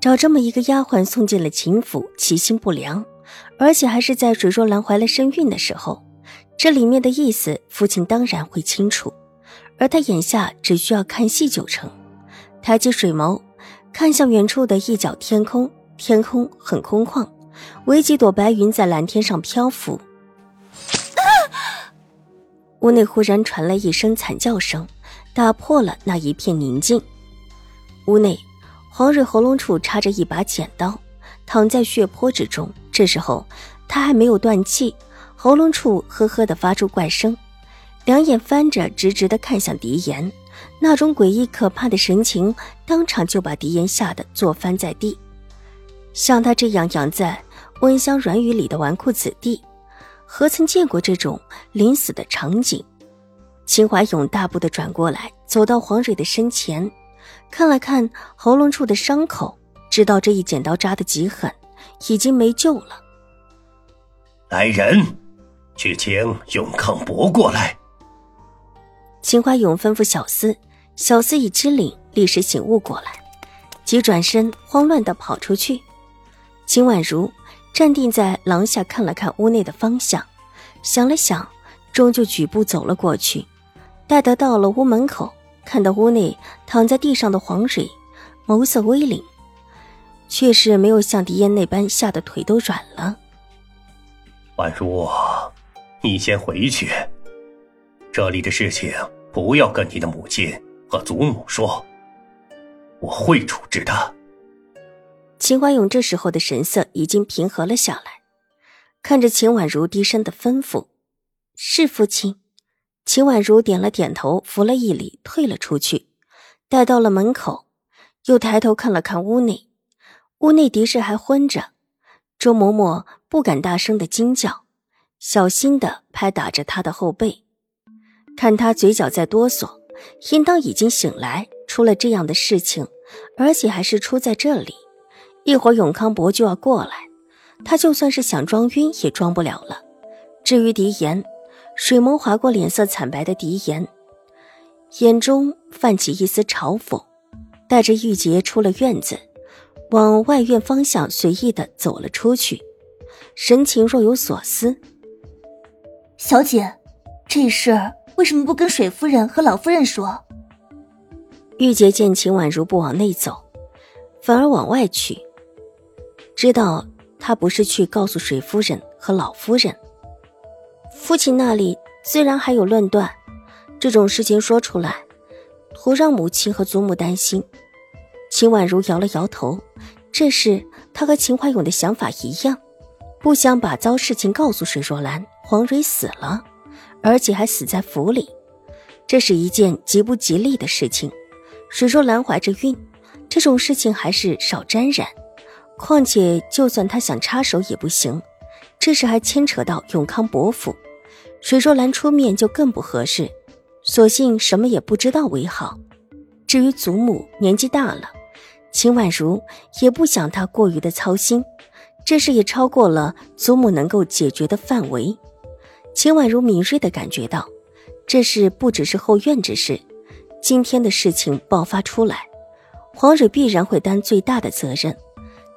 找这么一个丫鬟送进了秦府，其心不良，而且还是在水若兰怀了身孕的时候，这里面的意思，父亲当然会清楚。而他眼下只需要看戏就成。抬起水眸，看向远处的一角天空，天空很空旷，唯几朵白云在蓝天上漂浮。屋内忽然传来一声惨叫声，打破了那一片宁静。屋内。黄蕊喉咙处插着一把剪刀，躺在血泊之中。这时候他还没有断气，喉咙处呵呵的发出怪声，两眼翻着，直直的看向狄言，那种诡异可怕的神情，当场就把狄言吓得坐翻在地。像他这样养在温香软语里的纨绔子弟，何曾见过这种临死的场景？秦怀勇大步的转过来，走到黄蕊的身前。看了看喉咙处的伤口，知道这一剪刀扎的极狠，已经没救了。来人，去请永康伯过来。秦怀勇吩咐小厮，小厮一机灵，立时醒悟过来，急转身，慌乱的跑出去。秦婉如站定在廊下，看了看屋内的方向，想了想，终究举步走了过去。待得到了屋门口。看到屋内躺在地上的黄蕊，眸色微凛，却是没有像狄烟那般吓得腿都软了。婉如，你先回去，这里的事情不要跟你的母亲和祖母说，我会处置的。秦怀勇这时候的神色已经平和了下来，看着秦婉如低声的吩咐：“是父亲。”秦婉如点了点头，扶了一礼，退了出去。待到了门口，又抬头看了看屋内，屋内的氏还昏着。周嬷嬷不敢大声的惊叫，小心的拍打着他的后背，看他嘴角在哆嗦，应当已经醒来。出了这样的事情，而且还是出在这里，一会儿永康伯就要过来，他就算是想装晕也装不了了。至于狄言。水眸划过脸色惨白的狄言，眼中泛起一丝嘲讽，带着玉洁出了院子，往外院方向随意的走了出去，神情若有所思。小姐，这事为什么不跟水夫人和老夫人说？玉洁见秦婉如不往内走，反而往外去，知道她不是去告诉水夫人和老夫人。父亲那里自然还有论断，这种事情说出来，徒让母亲和祖母担心。秦婉如摇了摇头，这事她和秦怀勇的想法一样，不想把糟事情告诉水若兰。黄蕊死了，而且还死在府里，这是一件极不吉利的事情。水若兰怀着孕，这种事情还是少沾染。况且，就算她想插手也不行，这事还牵扯到永康伯府。水若兰出面就更不合适，索性什么也不知道为好。至于祖母年纪大了，秦婉如也不想她过于的操心，这事也超过了祖母能够解决的范围。秦婉如敏锐的感觉到，这事不只是后院之事，今天的事情爆发出来，黄蕊必然会担最大的责任，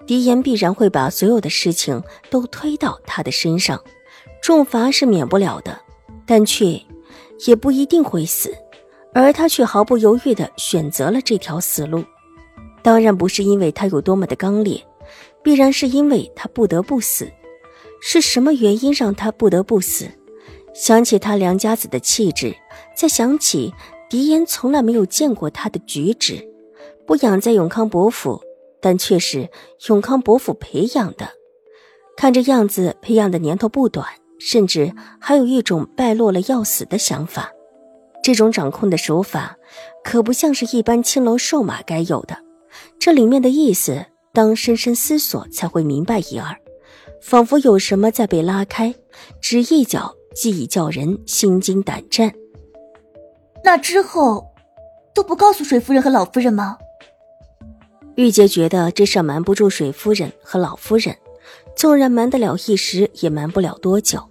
狄言必然会把所有的事情都推到他的身上。重罚是免不了的，但却也不一定会死，而他却毫不犹豫地选择了这条死路。当然不是因为他有多么的刚烈，必然是因为他不得不死。是什么原因让他不得不死？想起他梁家子的气质，再想起狄言从来没有见过他的举止，不养在永康伯府，但却是永康伯府培养的，看这样子培养的年头不短。甚至还有一种败落了要死的想法，这种掌控的手法可不像是一般青楼瘦马该有的。这里面的意思当深深思索，才会明白一二，仿佛有什么在被拉开，只一脚，即已叫人心惊胆战。那之后，都不告诉水夫人和老夫人吗？玉洁觉得这事瞒不住水夫人和老夫人，纵然瞒得了一时，也瞒不了多久。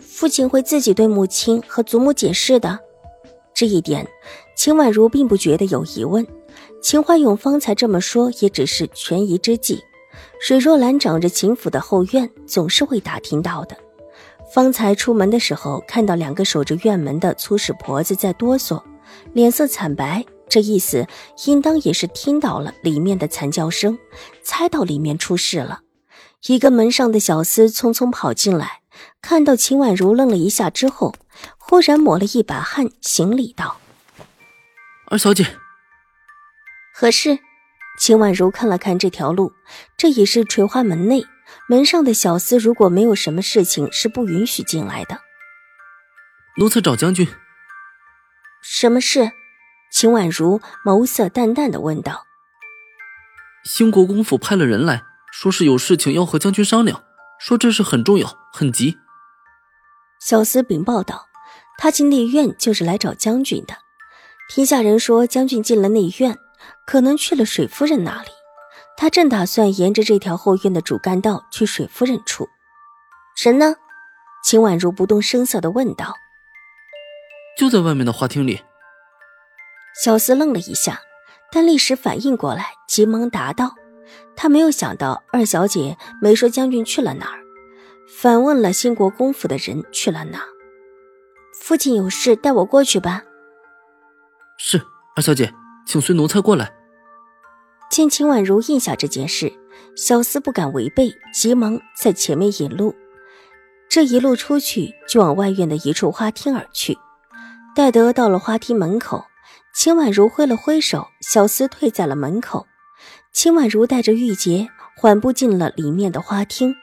父亲会自己对母亲和祖母解释的，这一点，秦婉如并不觉得有疑问。秦怀勇方才这么说，也只是权宜之计。水若兰长着秦府的后院，总是会打听到的。方才出门的时候，看到两个守着院门的粗使婆子在哆嗦，脸色惨白，这意思应当也是听到了里面的惨叫声，猜到里面出事了。一个门上的小厮匆匆跑进来，看到秦婉如，愣了一下之后，忽然抹了一把汗，行礼道：“二小姐。”何事？秦婉如看了看这条路，这也是垂花门内，门上的小厮如果没有什么事情，是不允许进来的。奴才找将军。什么事？秦婉如眸色淡淡的问道。兴国公府派了人来说是有事情要和将军商量，说这事很重要，很急。小厮禀报道：“他进内院就是来找将军的。听下人说，将军进了内院。”可能去了水夫人那里，他正打算沿着这条后院的主干道去水夫人处。人呢？秦婉如不动声色的问道。就在外面的花厅里。小厮愣了一下，但立时反应过来，急忙答道：“他没有想到二小姐没说将军去了哪儿，反问了兴国公府的人去了哪。父亲有事，带我过去吧。”是二小姐。请随奴才过来。见秦婉如应下这件事，小厮不敢违背，急忙在前面引路。这一路出去，就往外院的一处花厅而去。待得到了花厅门口，秦婉如挥了挥手，小厮退在了门口。秦婉如带着玉洁缓步进了里面的花厅，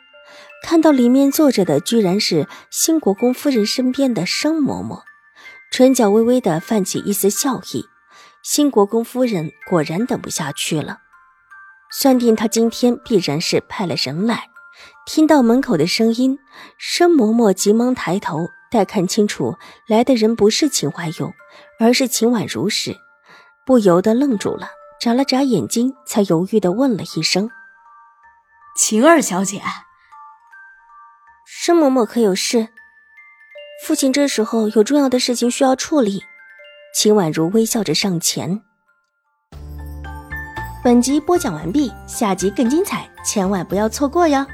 看到里面坐着的居然是新国公夫人身边的生嬷嬷，唇角微微的泛起一丝笑意。新国公夫人果然等不下去了，算定他今天必然是派了人来。听到门口的声音，申嬷嬷急忙抬头，待看清楚来的人不是秦怀勇，而是秦婉如时，不由得愣住了，眨了眨眼睛，才犹豫地问了一声：“晴儿小姐，申嬷嬷可有事？父亲这时候有重要的事情需要处理。”秦婉如微笑着上前。本集播讲完毕，下集更精彩，千万不要错过哟。